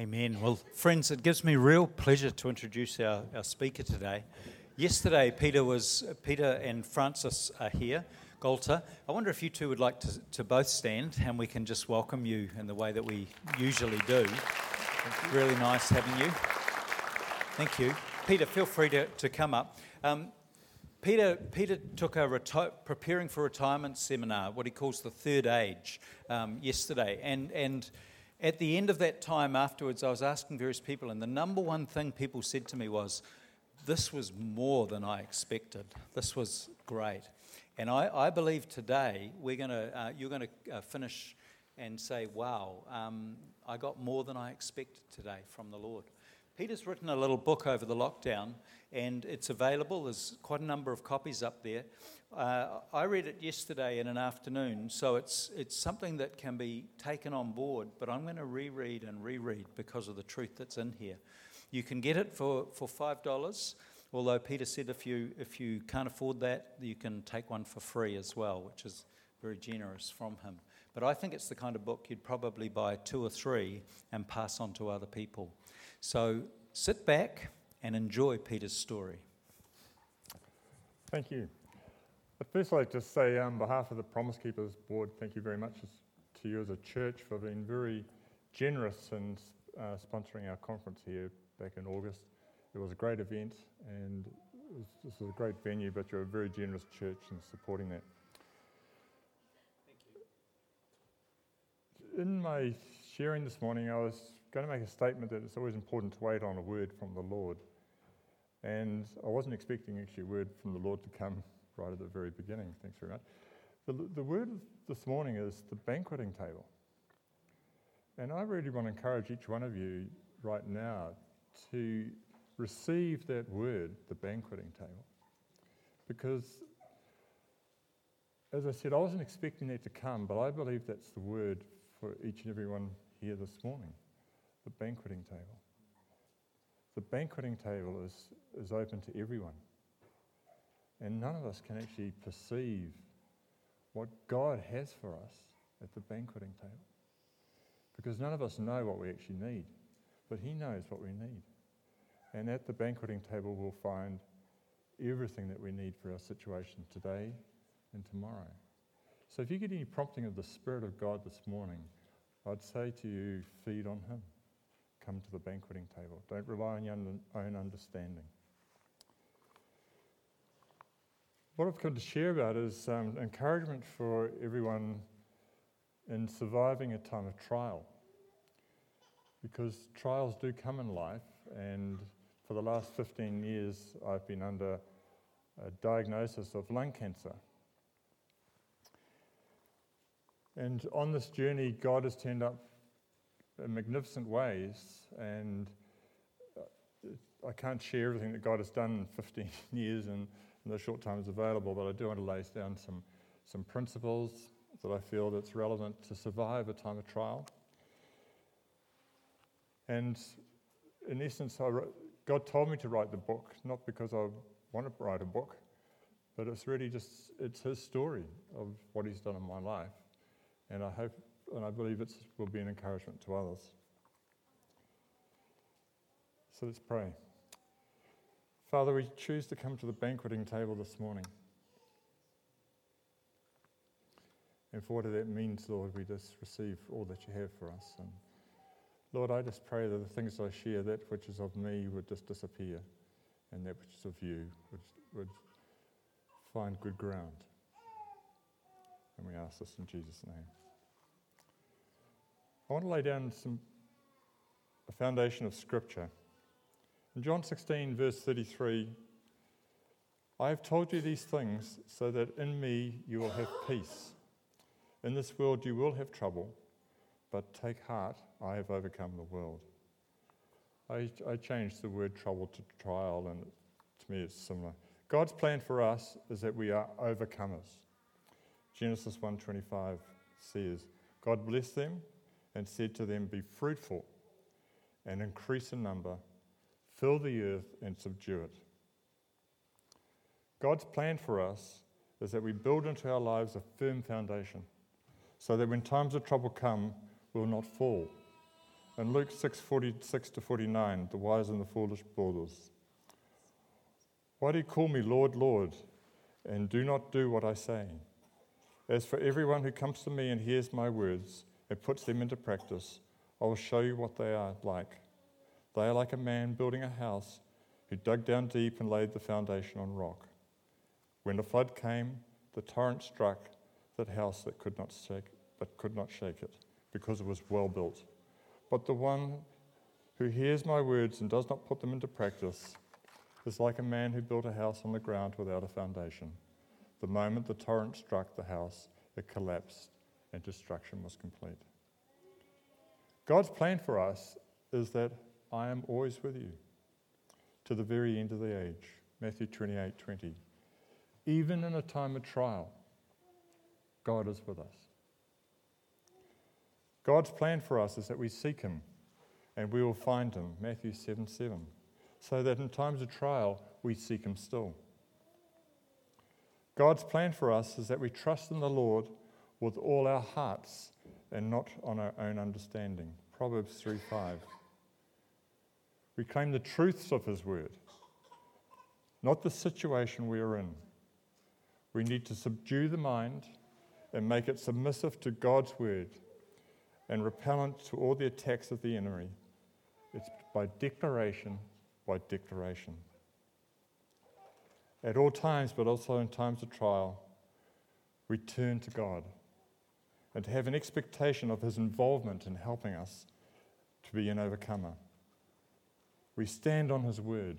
Amen. Well, friends, it gives me real pleasure to introduce our, our speaker today. Yesterday, Peter was Peter and Francis are here. Golter, I wonder if you two would like to, to both stand and we can just welcome you in the way that we usually do. Really nice having you. Thank you. Peter, feel free to, to come up. Um, Peter, Peter took a reti- preparing for retirement seminar, what he calls the third age, um, yesterday. And, and at the end of that time afterwards, I was asking various people, and the number one thing people said to me was, This was more than I expected. This was great. And I, I believe today we're gonna, uh, you're going to uh, finish and say, Wow, um, I got more than I expected today from the Lord. Peter's written a little book over the lockdown, and it's available. There's quite a number of copies up there. Uh, I read it yesterday in an afternoon, so it's, it's something that can be taken on board, but I'm going to reread and reread because of the truth that's in here. You can get it for, for $5, although Peter said if you, if you can't afford that, you can take one for free as well, which is very generous from him. But I think it's the kind of book you'd probably buy two or three and pass on to other people. So sit back and enjoy Peter's story. Thank you. I'd like to say, on behalf of the Promise Keepers Board, thank you very much to you as a church for being very generous in uh, sponsoring our conference here back in August. It was a great event, and this is a great venue, but you're a very generous church in supporting that. Thank you. In my sharing this morning, I was going to make a statement that it's always important to wait on a word from the Lord. And I wasn't expecting actually a word from the Lord to come right at the very beginning. Thanks very much. The, the word this morning is the banqueting table. And I really want to encourage each one of you right now to receive that word, the banqueting table. Because, as I said, I wasn't expecting that to come, but I believe that's the word for each and every one here this morning the banqueting table. The banqueting table is, is open to everyone. And none of us can actually perceive what God has for us at the banqueting table. Because none of us know what we actually need, but He knows what we need. And at the banqueting table, we'll find everything that we need for our situation today and tomorrow. So if you get any prompting of the Spirit of God this morning, I'd say to you, feed on Him come to the banqueting table. Don't rely on your own understanding. What I've come to share about is um, encouragement for everyone in surviving a time of trial. Because trials do come in life, and for the last 15 years, I've been under a diagnosis of lung cancer. And on this journey, God has turned up in magnificent ways, and uh, I can't share everything that God has done in 15 years and in the short time is available, but I do want to lay down some, some principles that I feel that's relevant to survive a time of trial. And in essence, wrote, God told me to write the book, not because I want to write a book, but it's really just, it's his story of what he's done in my life. And I hope and I believe it will be an encouragement to others. So let's pray. Father, we choose to come to the banqueting table this morning. And for what that means, Lord, we just receive all that you have for us. And Lord, I just pray that the things I share, that which is of me, would just disappear, and that which is of you would, would find good ground. And we ask this in Jesus' name. I want to lay down some, a foundation of Scripture. In John 16, verse 33, I have told you these things so that in me you will have peace. In this world you will have trouble, but take heart, I have overcome the world. I, I changed the word trouble to trial, and to me it's similar. God's plan for us is that we are overcomers. Genesis 1:25 says, God blessed them and said to them, Be fruitful and increase in number, fill the earth and subdue it. God's plan for us is that we build into our lives a firm foundation so that when times of trouble come, we'll not fall And Luke 6 46 to 49, the wise and the foolish brothers. Why do you call me Lord, Lord, and do not do what I say? As for everyone who comes to me and hears my words and puts them into practice, I will show you what they are like. They are like a man building a house who dug down deep and laid the foundation on rock. When the flood came, the torrent struck that house that could not shake, but could not shake it, because it was well built. But the one who hears my words and does not put them into practice is like a man who built a house on the ground without a foundation. The moment the torrent struck the house, it collapsed and destruction was complete. God's plan for us is that I am always with you to the very end of the age. Matthew 28 20. Even in a time of trial, God is with us. God's plan for us is that we seek Him and we will find Him. Matthew 7 7. So that in times of trial, we seek Him still. God's plan for us is that we trust in the Lord with all our hearts and not on our own understanding. Proverbs 3 5. We claim the truths of His word, not the situation we are in. We need to subdue the mind and make it submissive to God's word and repellent to all the attacks of the enemy. It's by declaration, by declaration. At all times, but also in times of trial, we turn to God and to have an expectation of His involvement in helping us to be an overcomer. We stand on His word.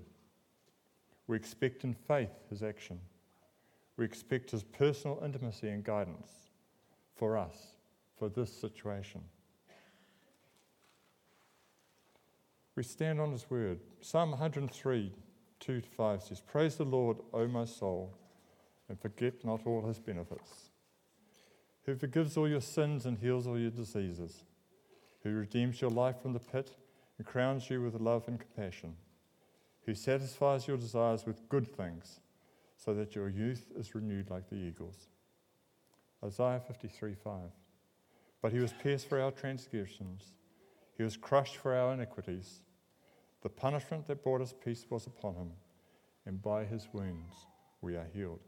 We expect in faith His action. We expect His personal intimacy and guidance for us, for this situation. We stand on His word. Psalm 103, 2 to 5 says, Praise the Lord, O my soul, and forget not all His benefits. Who forgives all your sins and heals all your diseases, who redeems your life from the pit and crowns you with love and compassion, who satisfies your desires with good things, so that your youth is renewed like the eagles. Isaiah 53 5. But he was pierced for our transgressions, he was crushed for our iniquities. The punishment that brought us peace was upon him, and by his wounds we are healed.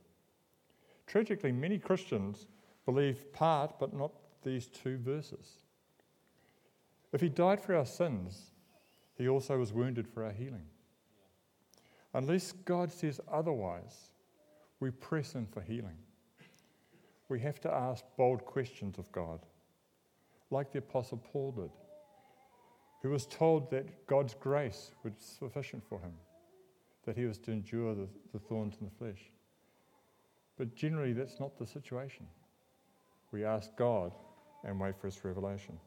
Tragically, many Christians believe part, but not these two verses. If he died for our sins, he also was wounded for our healing. Unless God says otherwise, we press in for healing. We have to ask bold questions of God, like the Apostle Paul did, who was told that God's grace was sufficient for him, that he was to endure the, the thorns in the flesh. But generally, that's not the situation. We ask God and wait for his revelation.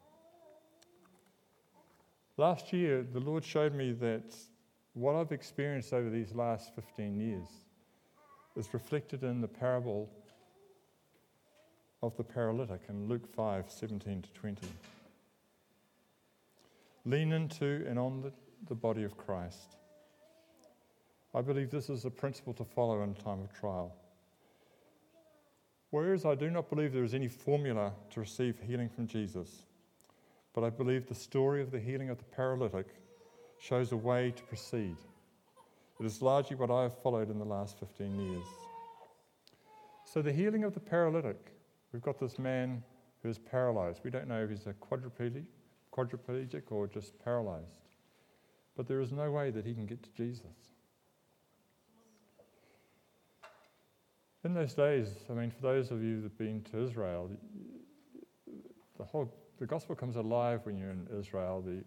Last year, the Lord showed me that what I've experienced over these last 15 years is reflected in the parable of the paralytic in Luke 5 17 to 20. Lean into and on the, the body of Christ. I believe this is a principle to follow in time of trial. Whereas I do not believe there is any formula to receive healing from Jesus, but I believe the story of the healing of the paralytic shows a way to proceed. It is largely what I have followed in the last 15 years. So, the healing of the paralytic, we've got this man who is paralyzed. We don't know if he's a quadriplegic, quadriplegic or just paralyzed. But there is no way that he can get to Jesus. In those days, I mean, for those of you that have been to Israel, the whole the gospel comes alive when you're in Israel. The,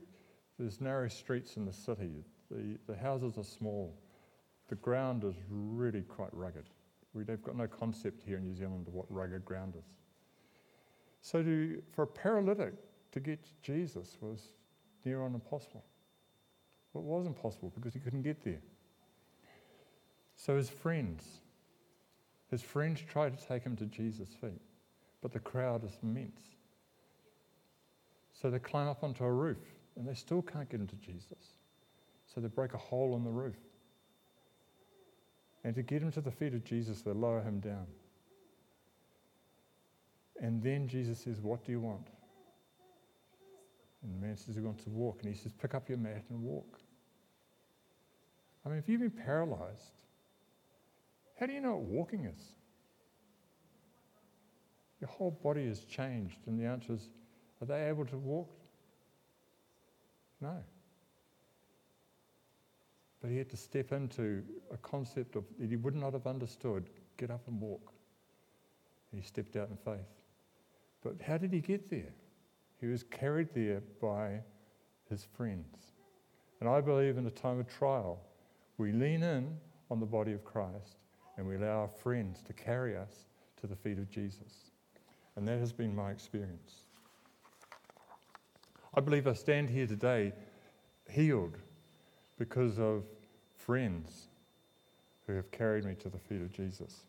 there's narrow streets in the city. The, the houses are small. The ground is really quite rugged. We've got no concept here in New Zealand of what rugged ground is. So to, for a paralytic to get Jesus was near on impossible. Well, it was impossible because he couldn't get there. So his friends, his friends tried to take him to Jesus' feet, but the crowd is immense. So they climb up onto a roof and they still can't get into Jesus. So they break a hole in the roof. And to get him to the feet of Jesus, they lower him down. And then Jesus says, What do you want? And the man says he wants to walk, and he says, Pick up your mat and walk. I mean, if you've been paralyzed, how do you know what walking is? Your whole body has changed, and the answer is, are they able to walk? No. But he had to step into a concept of that he would not have understood get up and walk. And he stepped out in faith. But how did he get there? He was carried there by his friends. And I believe in a time of trial, we lean in on the body of Christ and we allow our friends to carry us to the feet of Jesus. And that has been my experience. I believe I stand here today healed because of friends who have carried me to the feet of Jesus.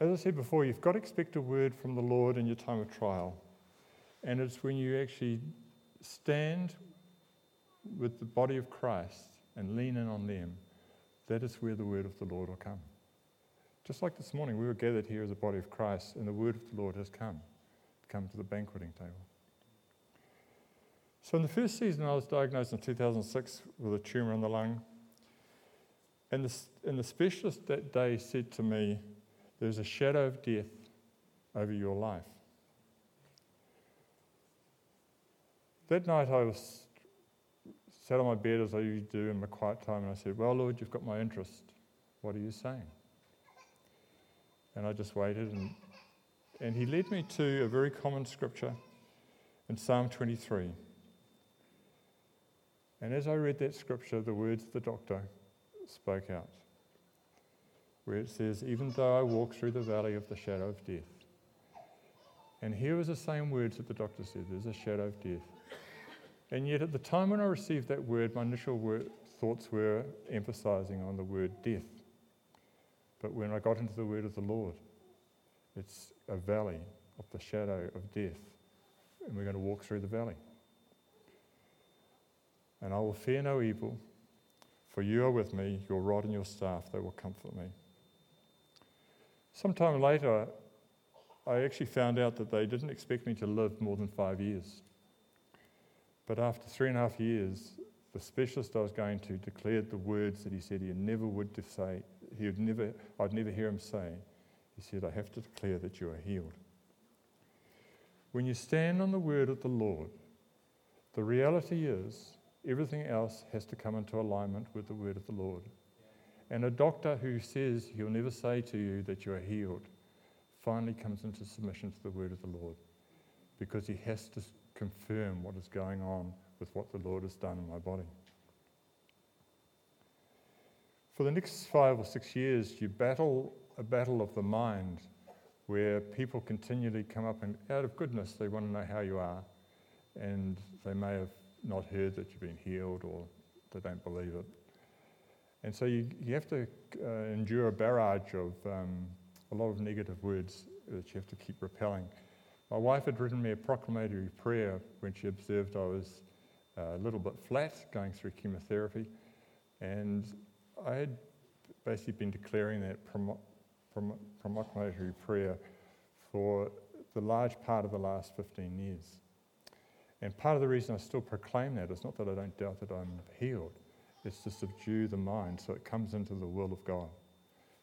As I said before, you've got to expect a word from the Lord in your time of trial. And it's when you actually stand with the body of Christ and lean in on them, that is where the word of the Lord will come. Just like this morning, we were gathered here as a body of Christ, and the word of the Lord has come, come to the banqueting table. So, in the first season, I was diagnosed in 2006 with a tumour in the lung. And the, and the specialist that day said to me, There's a shadow of death over your life. That night, I was sat on my bed as I usually do in my quiet time, and I said, Well, Lord, you've got my interest. What are you saying? And I just waited, and, and he led me to a very common scripture in Psalm 23. And as I read that scripture, the words of the doctor spoke out, where it says, Even though I walk through the valley of the shadow of death. And here was the same words that the doctor said there's a shadow of death. And yet, at the time when I received that word, my initial word, thoughts were emphasizing on the word death. But when I got into the word of the Lord, it's a valley of the shadow of death. And we're going to walk through the valley and I will fear no evil, for you are with me, your rod and your staff, they will comfort me. Sometime later, I actually found out that they didn't expect me to live more than five years. But after three and a half years, the specialist I was going to declared the words that he said he never would say, he would never, I'd never hear him say. He said, I have to declare that you are healed. When you stand on the word of the Lord, the reality is Everything else has to come into alignment with the word of the Lord. And a doctor who says he'll never say to you that you are healed finally comes into submission to the word of the Lord because he has to confirm what is going on with what the Lord has done in my body. For the next five or six years, you battle a battle of the mind where people continually come up and, out of goodness, they want to know how you are. And they may have not heard that you've been healed or they don't believe it. And so you, you have to uh, endure a barrage of um, a lot of negative words that you have to keep repelling. My wife had written me a proclamatory prayer when she observed I was uh, a little bit flat going through chemotherapy. And I had basically been declaring that prom- prom- prayer for the large part of the last 15 years. And part of the reason I still proclaim that is not that I don't doubt that I'm healed, it's to subdue the mind so it comes into the will of God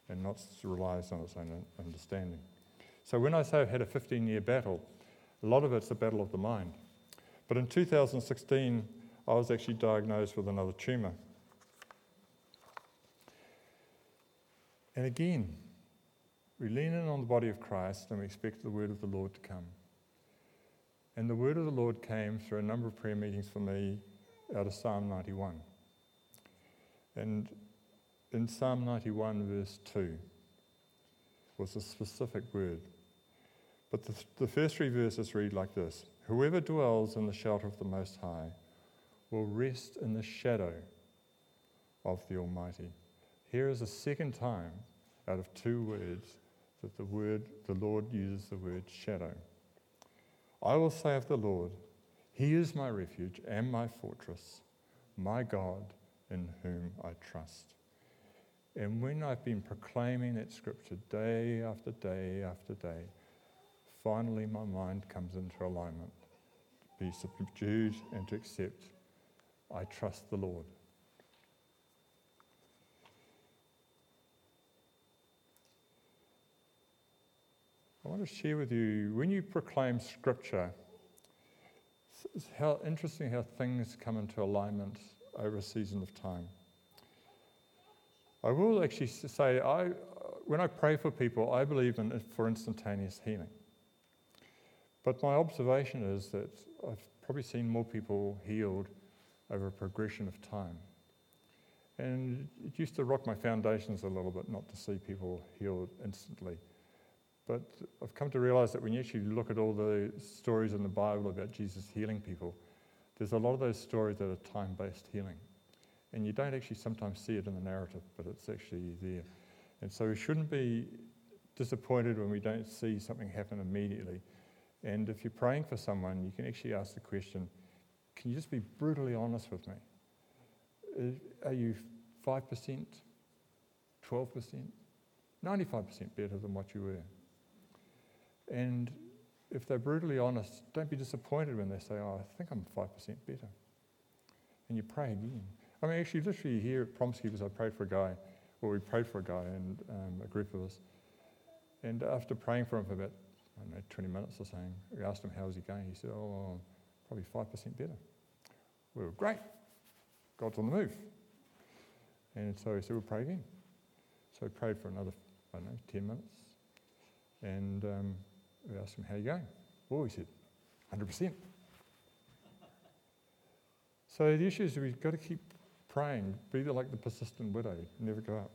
and not relies on its own understanding. So when I say I've had a 15 year battle, a lot of it's a battle of the mind. But in 2016, I was actually diagnosed with another tumour. And again, we lean in on the body of Christ and we expect the word of the Lord to come. And the word of the Lord came through a number of prayer meetings for me out of Psalm 91. And in Psalm 91, verse 2, was a specific word. But the, the first three verses read like this Whoever dwells in the shelter of the Most High will rest in the shadow of the Almighty. Here is a second time out of two words that the word the Lord uses the word shadow. I will say of the Lord, He is my refuge and my fortress, my God in whom I trust. And when I've been proclaiming that scripture day after day after day, finally my mind comes into alignment, to be subdued and to accept, I trust the Lord. I want to share with you when you proclaim Scripture, it's how interesting how things come into alignment over a season of time. I will actually say, I, when I pray for people, I believe in for instantaneous healing. But my observation is that I've probably seen more people healed over a progression of time. And it used to rock my foundations a little bit not to see people healed instantly. But I've come to realize that when you actually look at all the stories in the Bible about Jesus healing people, there's a lot of those stories that are time based healing. And you don't actually sometimes see it in the narrative, but it's actually there. And so we shouldn't be disappointed when we don't see something happen immediately. And if you're praying for someone, you can actually ask the question can you just be brutally honest with me? Uh, are you 5%, 12%, 95% better than what you were? And if they're brutally honest, don't be disappointed when they say, Oh, I think I'm 5% better. And you pray again. I mean, actually, literally here at Promise Keepers, I prayed for a guy, well, we prayed for a guy and um, a group of us. And after praying for him for about, I don't know, 20 minutes or something, we asked him, How's he going? He said, Oh, probably 5% better. We were great. God's on the move. And so he said, We'll pray again. So we prayed for another, I don't know, 10 minutes. And um, we asked him, How are you going? Oh, he said, 100%. So the issue is we've got to keep praying, be like the persistent widow, never give up.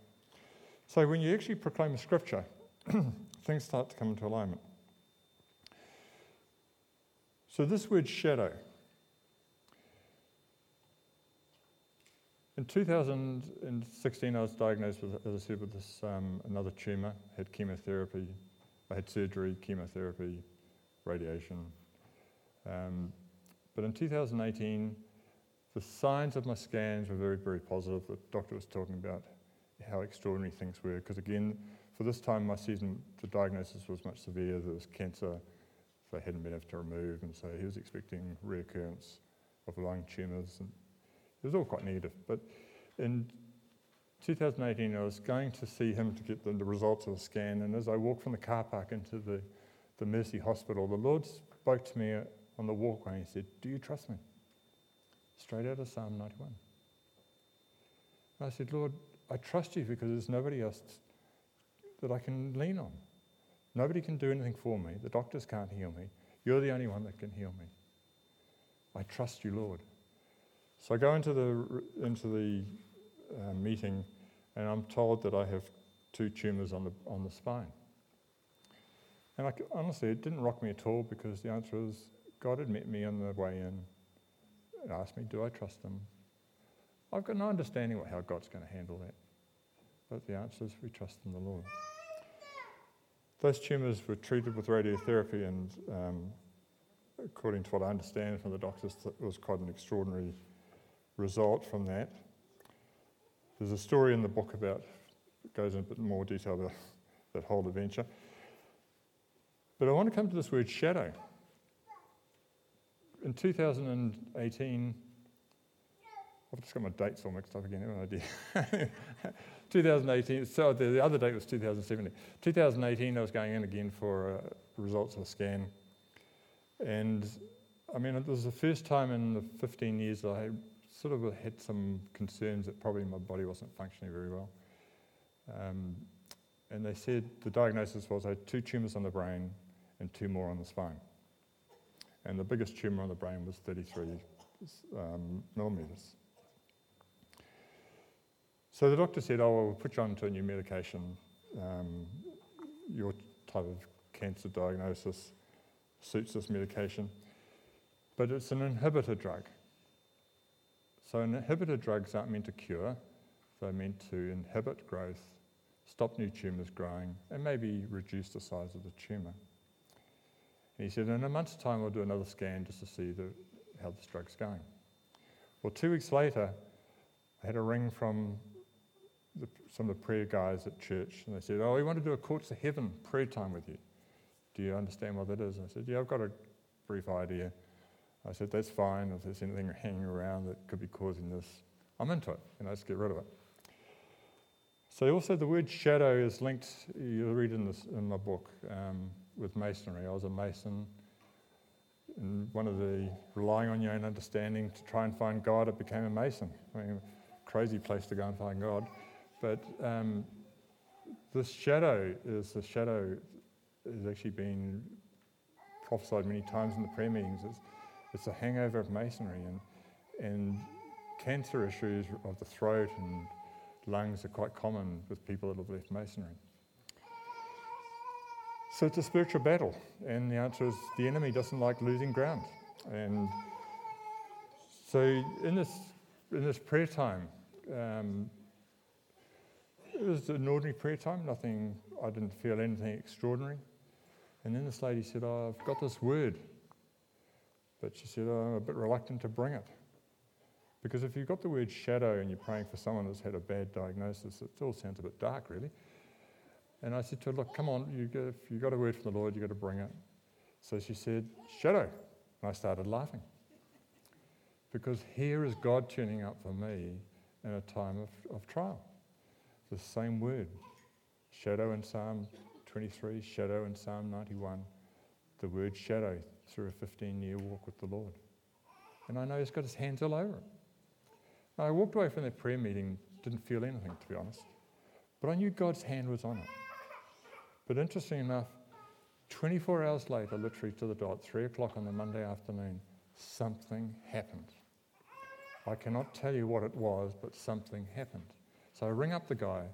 So when you actually proclaim a scripture, things start to come into alignment. So this word shadow. In 2016, I was diagnosed with, as I said, with this um, another tumor. Had chemotherapy, I had surgery, chemotherapy, radiation. Um, but in 2018, the signs of my scans were very, very positive. The doctor was talking about how extraordinary things were. Because again, for this time, my season, the diagnosis was much severe. There was cancer they hadn't been able to remove, and so he was expecting reoccurrence of lung tumours. And it was all quite negative. But in 2018, I was going to see him to get the, the results of the scan, and as I walked from the car park into the, the Mercy Hospital, the Lord spoke to me uh, on the walkway and he said, Do you trust me? Straight out of Psalm 91. And I said, Lord, I trust you because there's nobody else that I can lean on. Nobody can do anything for me. The doctors can't heal me. You're the only one that can heal me. I trust you, Lord. So I go into the, into the uh, meeting and I'm told that I have two tumours on the, on the spine. And I, honestly, it didn't rock me at all because the answer is God had met me on the way in and asked me, Do I trust Him? I've got no understanding of how God's going to handle that. But the answer is we trust in the Lord. Those tumours were treated with radiotherapy, and um, according to what I understand from the doctors, it was quite an extraordinary result from that. There's a story in the book about, it goes in a bit more detail about that whole adventure. But I want to come to this word shadow. In 2018, I've just got my dates all mixed up again, have no idea. 2018, so the, the, other date was 2017. 2018, I was going in again for uh, results of a scan. And I mean, it was the first time in the 15 years that I sort of had some concerns that probably my body wasn't functioning very well. Um, and they said the diagnosis was I had two tumours on the brain and two more on the spine. And the biggest tumour on the brain was 33 um, millimetres. So the doctor said, Oh, well, we'll put you on to a new medication. Um, your type of cancer diagnosis suits this medication. But it's an inhibitor drug. So, inhibitor drugs aren't meant to cure, they're meant to inhibit growth, stop new tumours growing, and maybe reduce the size of the tumour. And he said, In a month's time, we'll do another scan just to see the, how this drug's going. Well, two weeks later, I had a ring from the, some of the prayer guys at church, and they said, Oh, we want to do a Courts of Heaven prayer time with you. Do you understand what that is? I said, Yeah, I've got a brief idea. I said, That's fine. If there's anything hanging around that could be causing this, I'm into it. You know, let's get rid of it. So, also, the word shadow is linked, you'll read in, this, in my book, um, with masonry. I was a mason. And one of the relying on your own understanding to try and find God, it became a mason. I mean, crazy place to go and find God. But um, this shadow is the shadow has actually been prophesied many times in the prayer meetings. It's, it's a hangover of masonry, and, and cancer issues of the throat and lungs are quite common with people that have left masonry. So it's a spiritual battle, and the answer is the enemy doesn't like losing ground. And so in this, in this prayer time, um, it was an ordinary prayer time, nothing, I didn't feel anything extraordinary. And then this lady said, oh, I've got this word. But she said, oh, I'm a bit reluctant to bring it. Because if you've got the word shadow and you're praying for someone that's had a bad diagnosis, it all sounds a bit dark, really. And I said to her, Look, come on, you get, if you've got a word from the Lord, you've got to bring it. So she said, Shadow. And I started laughing. Because here is God turning up for me in a time of, of trial. The same word shadow in Psalm 23, shadow in Psalm 91, the word shadow through a 15 year walk with the Lord. And I know He's got His hands all over it. I walked away from that prayer meeting, didn't feel anything, to be honest. But I knew God's hand was on it. But interesting enough, 24 hours later, literally to the dot, 3 o'clock on the Monday afternoon, something happened. I cannot tell you what it was, but something happened. So I ring up the guy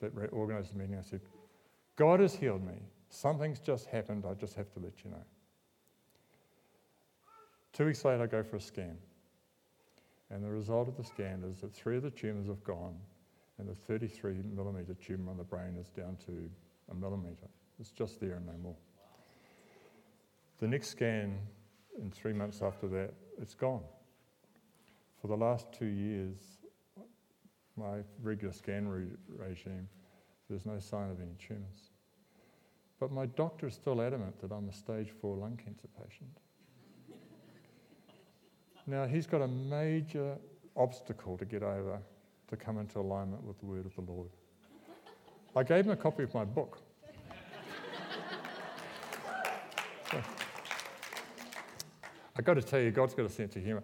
that organised the meeting. I said, God has healed me. Something's just happened. I just have to let you know. Two weeks later, I go for a scan. And the result of the scan is that three of the tumours have gone, and the 33 millimetre tumour on the brain is down to a millimetre. It's just there and no more. The next scan, in three months after that, it's gone. For the last two years, my regular scan re- regime, there's no sign of any tumours. But my doctor is still adamant that I'm a stage four lung cancer patient. Now, he's got a major obstacle to get over to come into alignment with the word of the Lord. I gave him a copy of my book. I've got to tell you, God's got a sense of humour.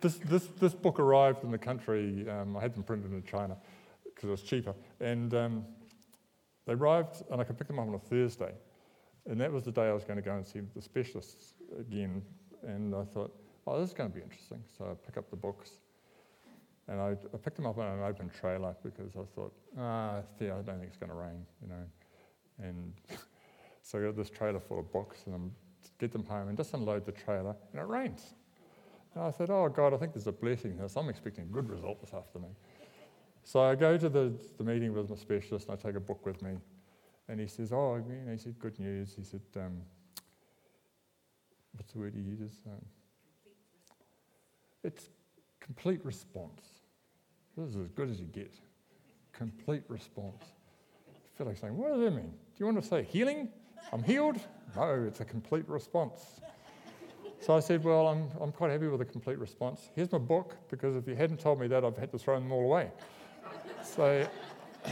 This, this, this book arrived in the country, um, I had them printed in China because it was cheaper. And um, they arrived, and I could pick them up on a Thursday. And that was the day I was going to go and see the specialists again. And I thought, oh, this is going to be interesting. So I pick up the books. And I, I picked them up on an open trailer because I thought, ah, yeah, I don't think it's going to rain, you know. And so I got this trailer full of books and I get them home and just unload the trailer and it rains. And I said, oh, God, I think there's a blessing here. So I'm expecting a good result this afternoon. So I go to the, the meeting with my specialist and I take a book with me. And he says, oh, know, he said, good news. He said, um, what's the word he uses? Um, it's complete response. This is as good as you get. Complete response. I feel like saying, what does that mean? Do you want to say healing? I'm healed? No, it's a complete response. So I said, Well, I'm, I'm quite happy with a complete response. Here's my book, because if you hadn't told me that, I've had to throw them all away. so,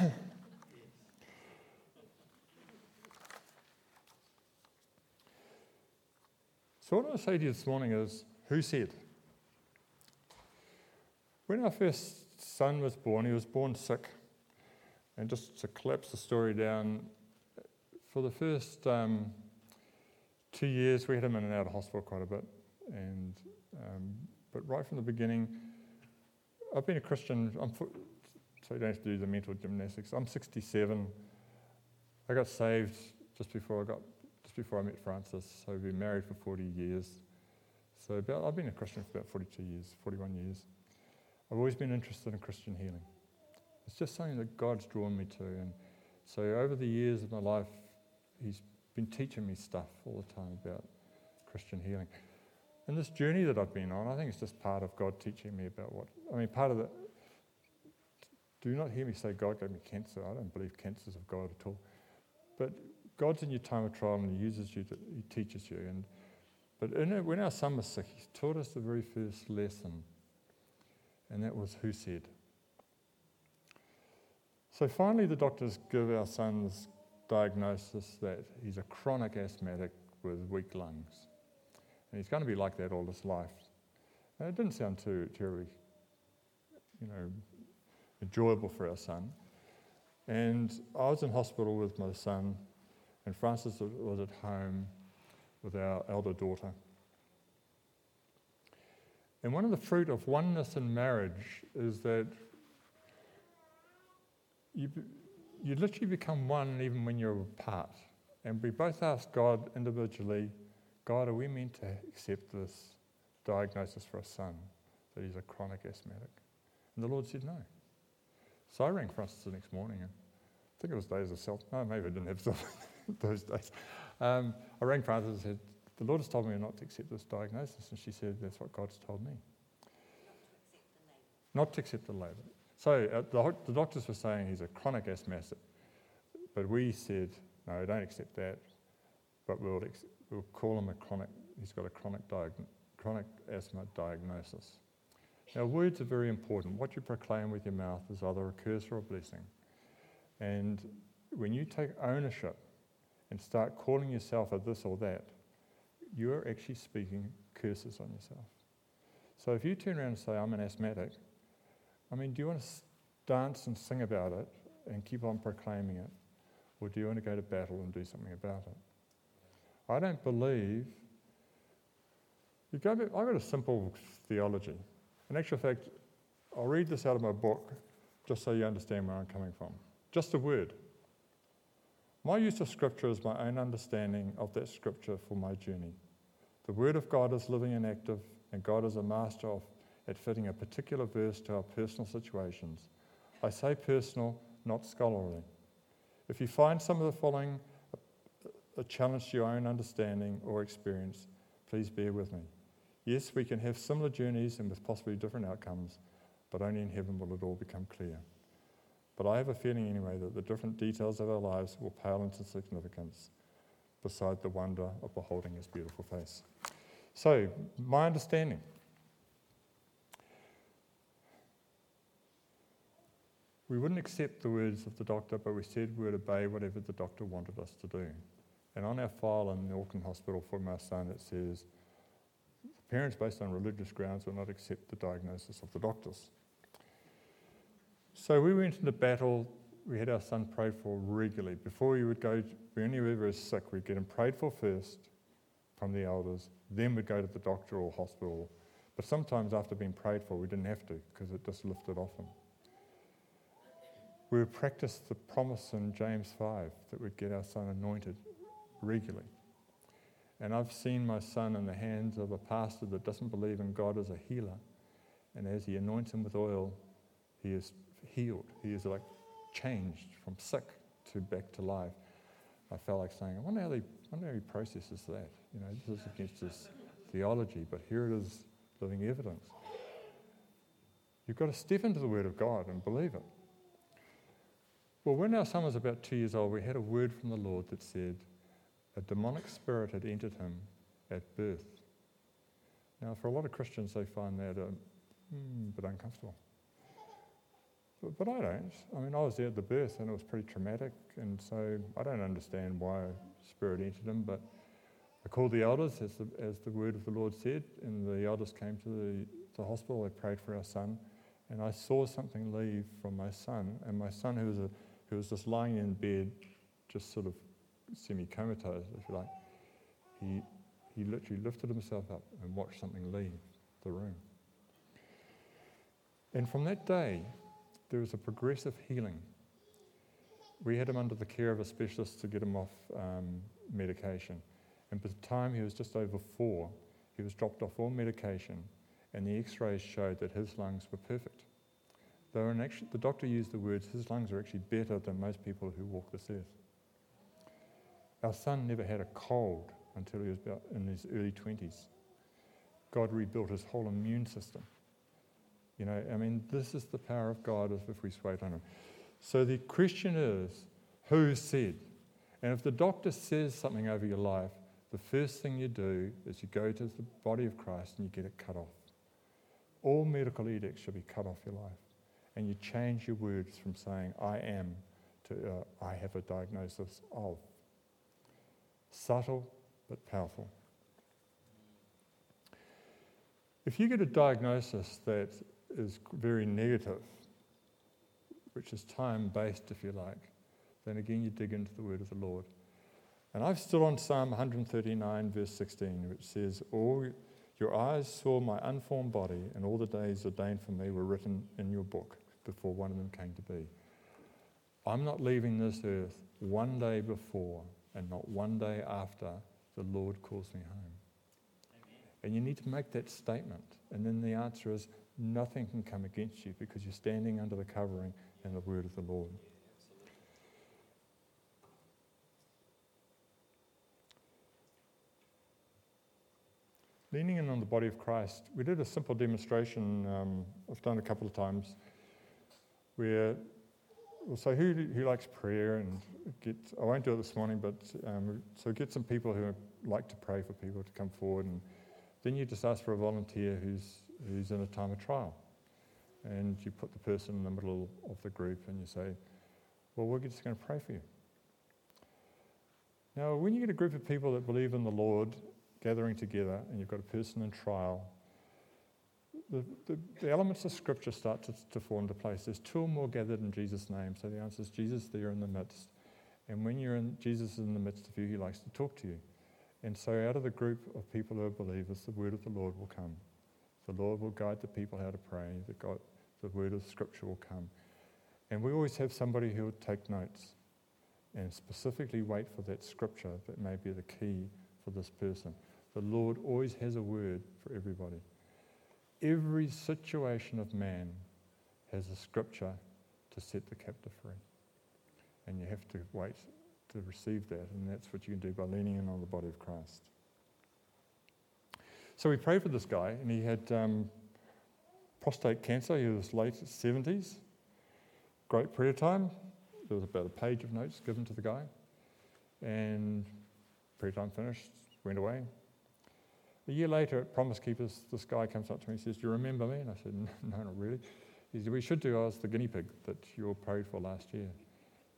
so, what I want to say to you this morning is who said? When our first son was born, he was born sick. And just to collapse the story down, for the first um, two years, we had him in and out of hospital quite a bit. And, um, but right from the beginning, I've been a Christian, I'm, so you don't have to do the mental gymnastics. I'm 67. I got saved just before I got just before I met Francis. So we've been married for 40 years. So about, I've been a Christian for about 42 years, 41 years. I've always been interested in Christian healing. It's just something that God's drawn me to. And so over the years of my life, He's been teaching me stuff all the time about Christian healing. And this journey that I've been on, I think it's just part of God teaching me about what. I mean, part of the. Do not hear me say God gave me cancer. I don't believe cancer's of God at all. But God's in your time of trial and He uses you, to, He teaches you. And, but when our son was sick, He taught us the very first lesson, and that was who said. So finally, the doctors give our son's diagnosis that he's a chronic asthmatic with weak lungs. And he's going to be like that all his life. And it didn't sound too terribly, you know, enjoyable for our son. And I was in hospital with my son, and Francis was at home with our elder daughter. And one of the fruit of oneness in marriage is that you, you literally become one even when you're apart. And we both asked God individually, God, are we meant to accept this diagnosis for a son that he's a chronic asthmatic? And the Lord said no. So I rang Francis the next morning, and I think it was days of self. No, maybe I didn't have self those days. Um, I rang Francis and said, The Lord has told me not to accept this diagnosis. And she said, That's what God's told me. Not to accept the label. So uh, the, the, doctors were saying he's a chronic asthmatic, but we said, no, don't accept that, but we'll, ex- we'll call him a chronic, he's got a chronic, diag- chronic asthma diagnosis. Now, words are very important. What you proclaim with your mouth is either a curse or a blessing. And when you take ownership and start calling yourself a this or that, you're actually speaking curses on yourself. So if you turn around and say, I'm an asthmatic, I mean, do you want to dance and sing about it and keep on proclaiming it? Or do you want to go to battle and do something about it? I don't believe. You go I've got a simple theology. In actual fact, I'll read this out of my book just so you understand where I'm coming from. Just a word. My use of Scripture is my own understanding of that Scripture for my journey. The Word of God is living and active, and God is a master of at fitting a particular verse to our personal situations. I say personal, not scholarly. If you find some of the following uh, a challenge to your own understanding or experience, please bear with me. Yes, we can have similar journeys and with possibly different outcomes, but only in heaven will it all become clear. But I have a feeling anyway that the different details of our lives will pale into significance beside the wonder of beholding his beautiful face. So, my understanding. We wouldn't accept the words of the doctor, but we said we would obey whatever the doctor wanted us to do. And on our file in the Auckland Hospital for my son, it says, parents, based on religious grounds, will not accept the diagnosis of the doctors. So we went into battle. We had our son prayed for regularly. Before he would go, when he was sick, we'd get him prayed for first from the elders, then we'd go to the doctor or hospital. But sometimes after being prayed for, we didn't have to because it just lifted off him we would practice the promise in James 5 that we'd get our son anointed regularly. And I've seen my son in the hands of a pastor that doesn't believe in God as a healer. And as he anoints him with oil, he is healed. He is like changed from sick to back to life. I felt like saying, I wonder how, I wonder how he processes that. You know, this is against his theology, but here it is living evidence. You've got to step into the Word of God and believe it. Well, when our son was about two years old, we had a word from the Lord that said a demonic spirit had entered him at birth. Now, for a lot of Christians, they find that a mm, bit uncomfortable. But, but I don't. I mean, I was there at the birth and it was pretty traumatic, and so I don't understand why spirit entered him. But I called the elders, as the, as the word of the Lord said, and the elders came to the, the hospital. They prayed for our son, and I saw something leave from my son. And my son, who was a who was just lying in bed, just sort of semi comatose, if you like, he, he literally lifted himself up and watched something leave the room. And from that day, there was a progressive healing. We had him under the care of a specialist to get him off um, medication. And by the time he was just over four, he was dropped off all medication, and the x rays showed that his lungs were perfect. The doctor used the words, his lungs are actually better than most people who walk this earth. Our son never had a cold until he was about in his early 20s. God rebuilt his whole immune system. You know, I mean, this is the power of God if we wait on him. So the question is, who said? And if the doctor says something over your life, the first thing you do is you go to the body of Christ and you get it cut off. All medical edicts should be cut off your life. And you change your words from saying, I am, to uh, I have a diagnosis of. Subtle but powerful. If you get a diagnosis that is very negative, which is time based, if you like, then again you dig into the word of the Lord. And I've stood on Psalm 139, verse 16, which says, All your eyes saw my unformed body, and all the days ordained for me were written in your book before one of them came to be. I'm not leaving this earth one day before and not one day after the Lord calls me home. Amen. And you need to make that statement. And then the answer is nothing can come against you because you're standing under the covering and the word of the Lord. Leaning in on the body of Christ, we did a simple demonstration um, I've done a couple of times where we'll say who, who likes prayer and get, I won't do it this morning, but um, so get some people who like to pray for people to come forward and then you just ask for a volunteer who's, who's in a time of trial. And you put the person in the middle of the group and you say, well, we're just going to pray for you. Now, when you get a group of people that believe in the Lord gathering together and you've got a person in trial, the, the, the, elements of Scripture start to, to fall into place. There's two or more gathered in Jesus' name. So the answer is Jesus there in the midst. And when you're in, Jesus is in the midst of you, he likes to talk to you. And so out of the group of people who are believers, the word of the Lord will come. The Lord will guide the people how to pray. The, God, the word of Scripture will come. And we always have somebody who will take notes and specifically wait for that Scripture that may be the key for this person. The Lord always has a word for everybody. Every situation of man has a scripture to set the captive free. And you have to wait to receive that, and that's what you can do by leaning in on the body of Christ. So we prayed for this guy, and he had um, prostate cancer. He was late 70s. Great prayer time. There was about a page of notes given to the guy. And prayer time finished, went away. A year later at Promise Keepers, this guy comes up to me and says, Do you remember me? And I said, No, not really. He said, We should do. I was the guinea pig that you all prayed for last year.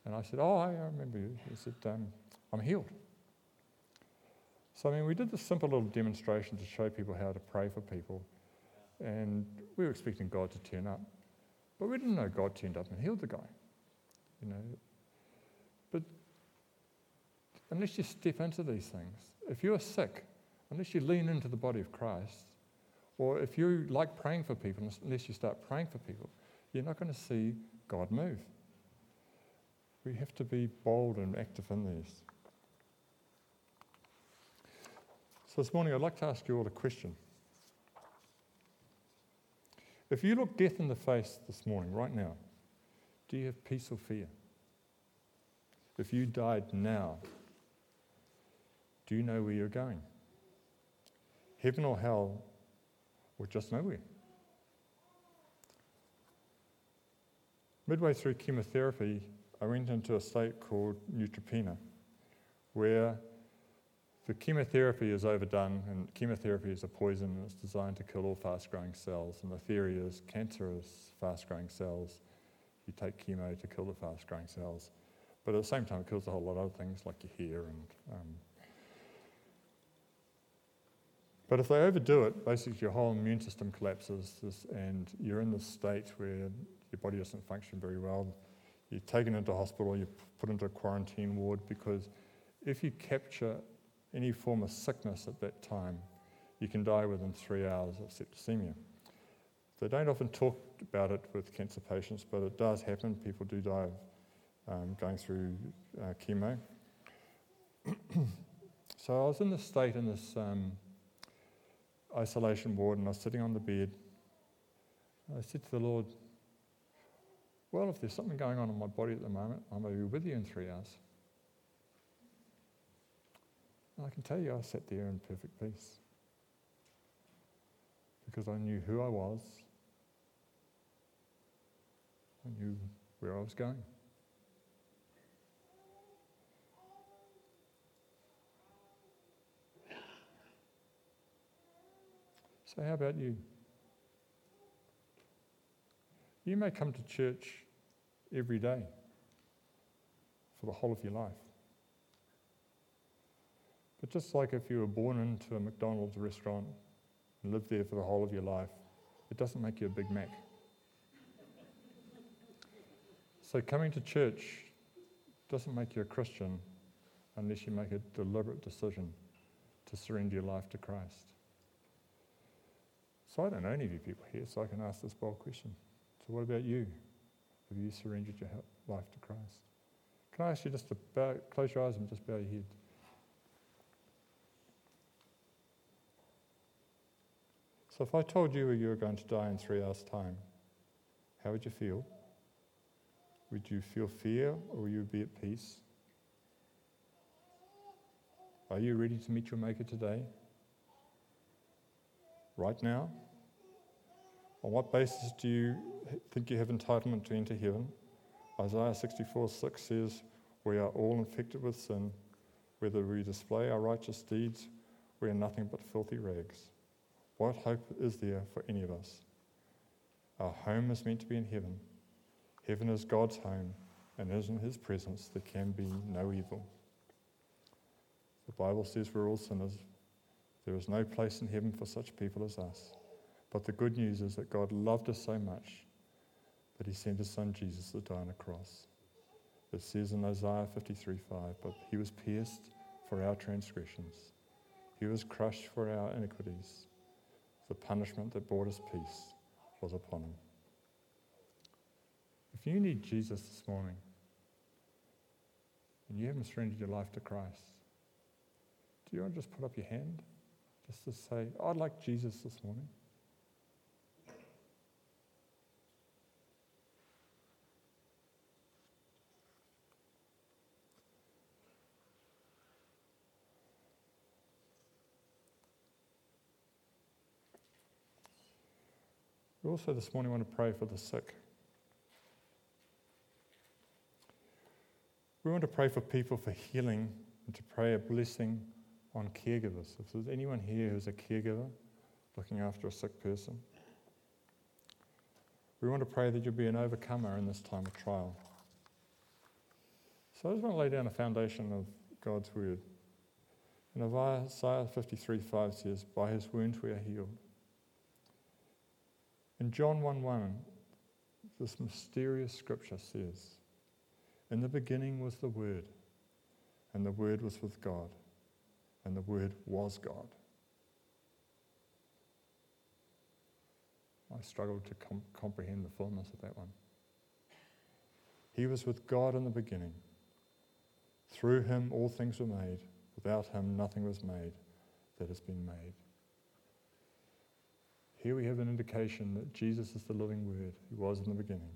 And I said, Oh, I remember you. He said, um, I'm healed. So, I mean, we did this simple little demonstration to show people how to pray for people. And we were expecting God to turn up. But we didn't know God turned up and healed the guy. You know. But unless you step into these things, if you're sick, unless you lean into the body of Christ, or if you like praying for people, unless you start praying for people, you're not going to see God move. We have to be bold and active in these. This morning, I'd like to ask you all a question. If you look death in the face this morning, right now, do you have peace or fear? If you died now, do you know where you're going? heaven or hell, or just nowhere. Midway through chemotherapy, I went into a state called neutropenia, where the chemotherapy is overdone, and chemotherapy is a poison and it's designed to kill all fast growing cells. And the theory is cancerous fast growing cells, you take chemo to kill the fast growing cells. But at the same time, it kills a whole lot of other things like your hair and um, but if they overdo it, basically your whole immune system collapses and you're in this state where your body doesn't function very well. You're taken into hospital, you're put into a quarantine ward because if you capture any form of sickness at that time, you can die within three hours of septicemia. They don't often talk about it with cancer patients, but it does happen. People do die um, going through uh, chemo. so I was in this state in this. Um, isolation ward and I was sitting on the bed. I said to the Lord, Well, if there's something going on in my body at the moment, I may be with you in three hours. And I can tell you, I sat there in perfect peace because I knew who I was, I knew where I was going. So, how about you? You may come to church every day for the whole of your life. But just like if you were born into a McDonald's restaurant and lived there for the whole of your life, it doesn't make you a Big Mac. so coming to church doesn't make you a Christian unless you make a deliberate decision to surrender your life to Christ. So I don't know any of you people here, so I can ask this bold question. So what about you? Have you surrendered your life to Christ? Can I ask you just to bow, close your eyes and just bow your head? So if I told you you were going to die in three hours' time, how would you feel? Would you feel fear or would you be at peace? Are you ready to meet your Maker today? Right now? On what basis do you think you have entitlement to enter heaven? Isaiah 64 6 says, We are all infected with sin. Whether we display our righteous deeds, we are nothing but filthy rags. What hope is there for any of us? Our home is meant to be in heaven. Heaven is God's home, and in His presence there can be no evil. The Bible says we're all sinners. There is no place in heaven for such people as us. But the good news is that God loved us so much that He sent His Son Jesus to die on a cross. It says in Isaiah 53 5, but He was pierced for our transgressions, He was crushed for our iniquities. The punishment that brought us peace was upon Him. If you need Jesus this morning and you haven't surrendered your life to Christ, do you want to just put up your hand? Just to say, I'd like Jesus this morning. Also this morning want to pray for the sick. We want to pray for people for healing and to pray a blessing on caregivers. If there's anyone here who's a caregiver looking after a sick person, we want to pray that you'll be an overcomer in this time of trial. So I just want to lay down a foundation of God's word. And Isaiah 53 5 says, By his wounds we are healed. In John 1 1, this mysterious scripture says, In the beginning was the Word, and the Word was with God, and the Word was God. I struggled to com- comprehend the fullness of that one. He was with God in the beginning. Through him all things were made. Without him nothing was made that has been made. Here we have an indication that Jesus is the living Word who was in the beginning,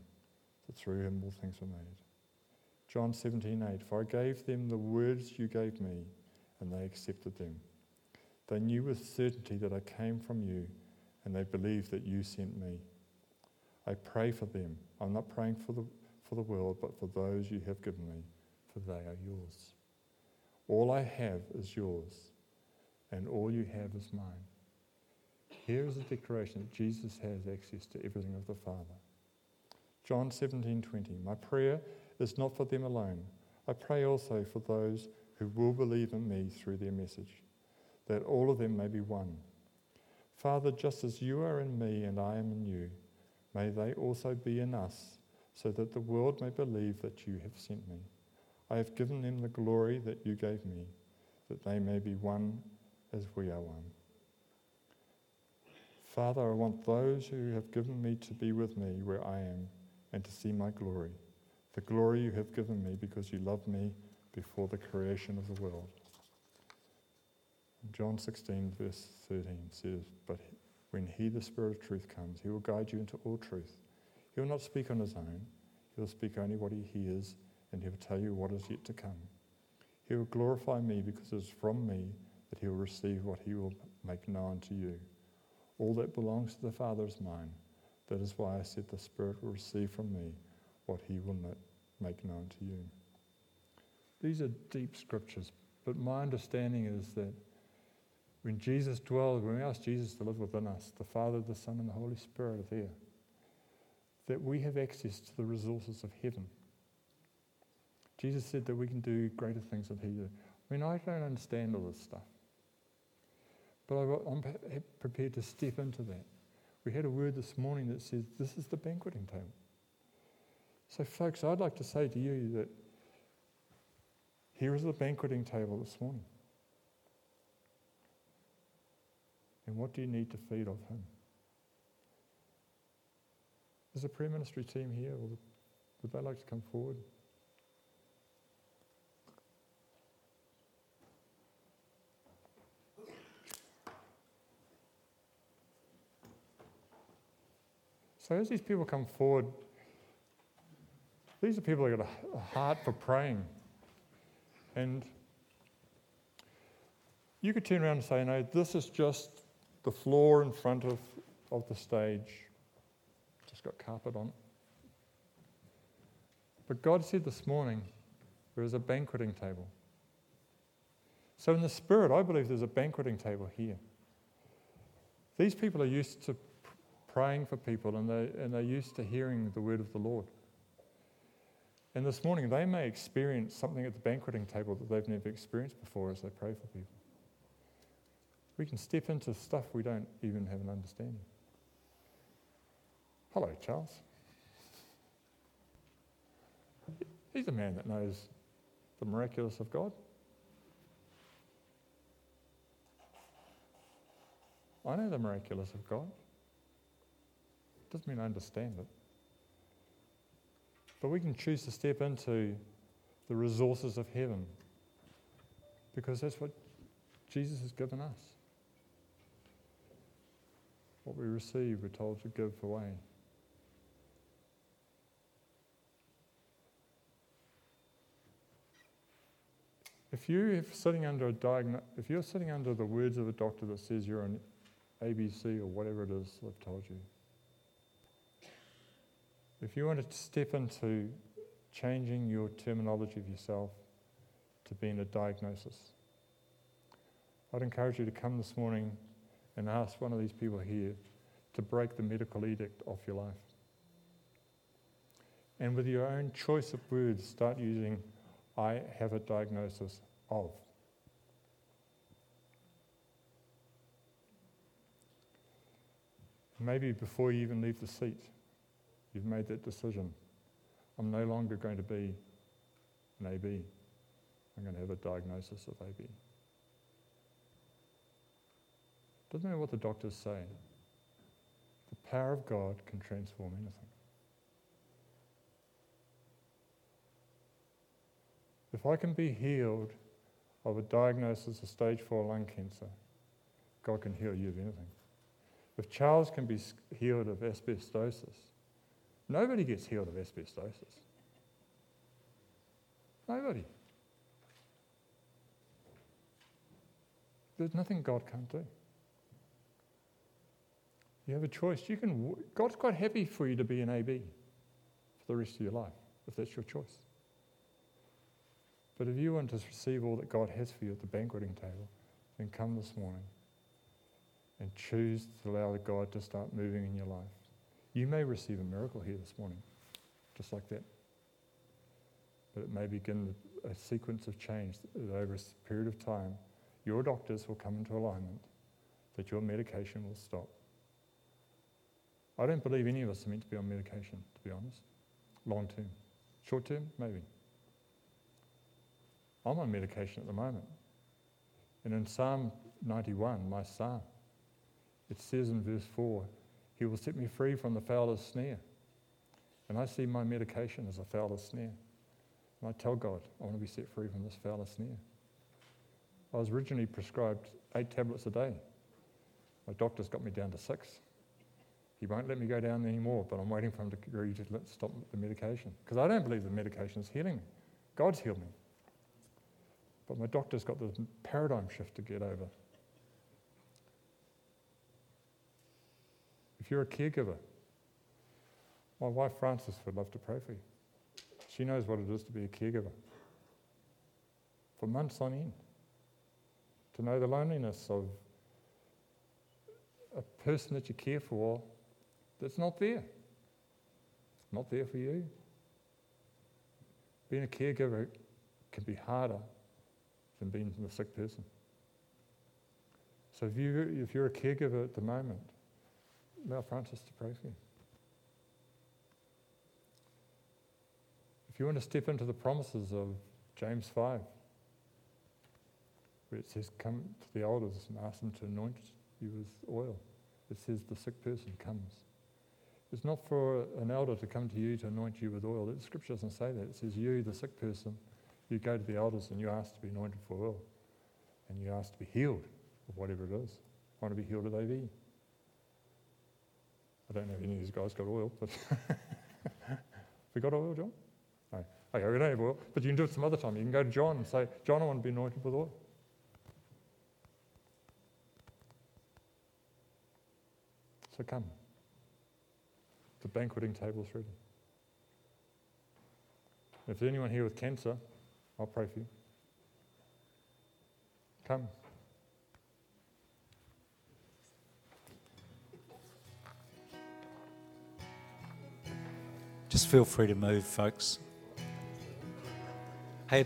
that through him all things were made. John 17, 8, For I gave them the words you gave me, and they accepted them. They knew with certainty that I came from you, and they believed that you sent me. I pray for them. I'm not praying for the, for the world, but for those you have given me, for they are yours. All I have is yours, and all you have is mine. Here is a declaration that Jesus has access to everything of the Father. John 17:20 My prayer is not for them alone. I pray also for those who will believe in me through their message, that all of them may be one. Father, just as you are in me and I am in you, may they also be in us, so that the world may believe that you have sent me. I have given them the glory that you gave me, that they may be one as we are one. Father, I want those who have given me to be with me where I am and to see my glory, the glory you have given me because you loved me before the creation of the world. John 16, verse 13 says, But when he, the Spirit of truth, comes, he will guide you into all truth. He will not speak on his own, he will speak only what he hears, and he will tell you what is yet to come. He will glorify me because it is from me that he will receive what he will make known to you. All that belongs to the Father is mine. That is why I said the Spirit will receive from me what he will make known to you. These are deep scriptures, but my understanding is that When Jesus dwells, when we ask Jesus to live within us, the Father, the Son, and the Holy Spirit are there, that we have access to the resources of heaven. Jesus said that we can do greater things than he did. I mean, I don't understand all this stuff, but I'm prepared to step into that. We had a word this morning that says this is the banqueting table. So, folks, I'd like to say to you that here is the banqueting table this morning. And what do you need to feed of Him? Is the prayer ministry team here? Would they like to come forward? So as these people come forward, these are people that got a heart for praying. And you could turn around and say, no, this is just the floor in front of, of the stage. Just got carpet on. But God said this morning, there is a banqueting table. So, in the spirit, I believe there's a banqueting table here. These people are used to praying for people and, they, and they're used to hearing the word of the Lord. And this morning, they may experience something at the banqueting table that they've never experienced before as they pray for people. We can step into stuff we don't even have an understanding. Hello, Charles. He's a man that knows the miraculous of God. I know the miraculous of God. Doesn't mean I understand it. But we can choose to step into the resources of heaven because that's what Jesus has given us. What we receive, we're told to give away. If you're sitting under a diagno- if you're sitting under the words of a doctor that says you're an ABC or whatever it is they've told you, if you want to step into changing your terminology of yourself to being a diagnosis, I'd encourage you to come this morning and ask one of these people here to break the medical edict off your life. And with your own choice of words, start using, I have a diagnosis of. Maybe before you even leave the seat, You've made that decision. I'm no longer going to be an AB. I'm going to have a diagnosis of AB. Doesn't matter what the doctors say. The power of God can transform anything. If I can be healed of a diagnosis of stage four lung cancer, God can heal you of anything. If Charles can be healed of asbestosis, Nobody gets healed of asbestosis. Nobody. There's nothing God can't do. You have a choice. You can. God's quite happy for you to be an AB for the rest of your life, if that's your choice. But if you want to receive all that God has for you at the banqueting table, then come this morning and choose to allow God to start moving in your life. You may receive a miracle here this morning, just like that. But it may begin a sequence of change that over a period of time, your doctors will come into alignment, that your medication will stop. I don't believe any of us are meant to be on medication, to be honest. Long term. Short term, maybe. I'm on medication at the moment. And in Psalm 91, my psalm, it says in verse 4 he will set me free from the fowler's snare. And I see my medication as a fowler's snare. And I tell God, I want to be set free from this fowler's snare. I was originally prescribed eight tablets a day. My doctor's got me down to six. He won't let me go down anymore, but I'm waiting for him to agree to let, stop the medication. Because I don't believe the medication is healing me. God's healed me. But my doctor's got this paradigm shift to get over. You're a caregiver, my wife Frances would love to pray for you. She knows what it is to be a caregiver for months on end. To know the loneliness of a person that you care for that's not there. Not there for you. Being a caregiver can be harder than being a sick person. So if, you, if you're a caregiver at the moment, allow Frances to pray for you. If you want to step into the promises of James 5, where it says, Come to the elders and ask them to anoint you with oil, it says the sick person comes. It's not for an elder to come to you to anoint you with oil. The scripture doesn't say that. It says, You, the sick person, you go to the elders and you ask to be anointed for oil. And you ask to be healed of whatever it is. Want to be healed of AV? I don't know if any of these guys got oil, but we got oil, John? No. Okay, we don't have oil, but you can do it some other time. You can go to John and say, John, I want to be anointed with oil. So come. The banqueting table's ready. If there's anyone here with cancer, I'll pray for you. Come. Just feel free to move, folks.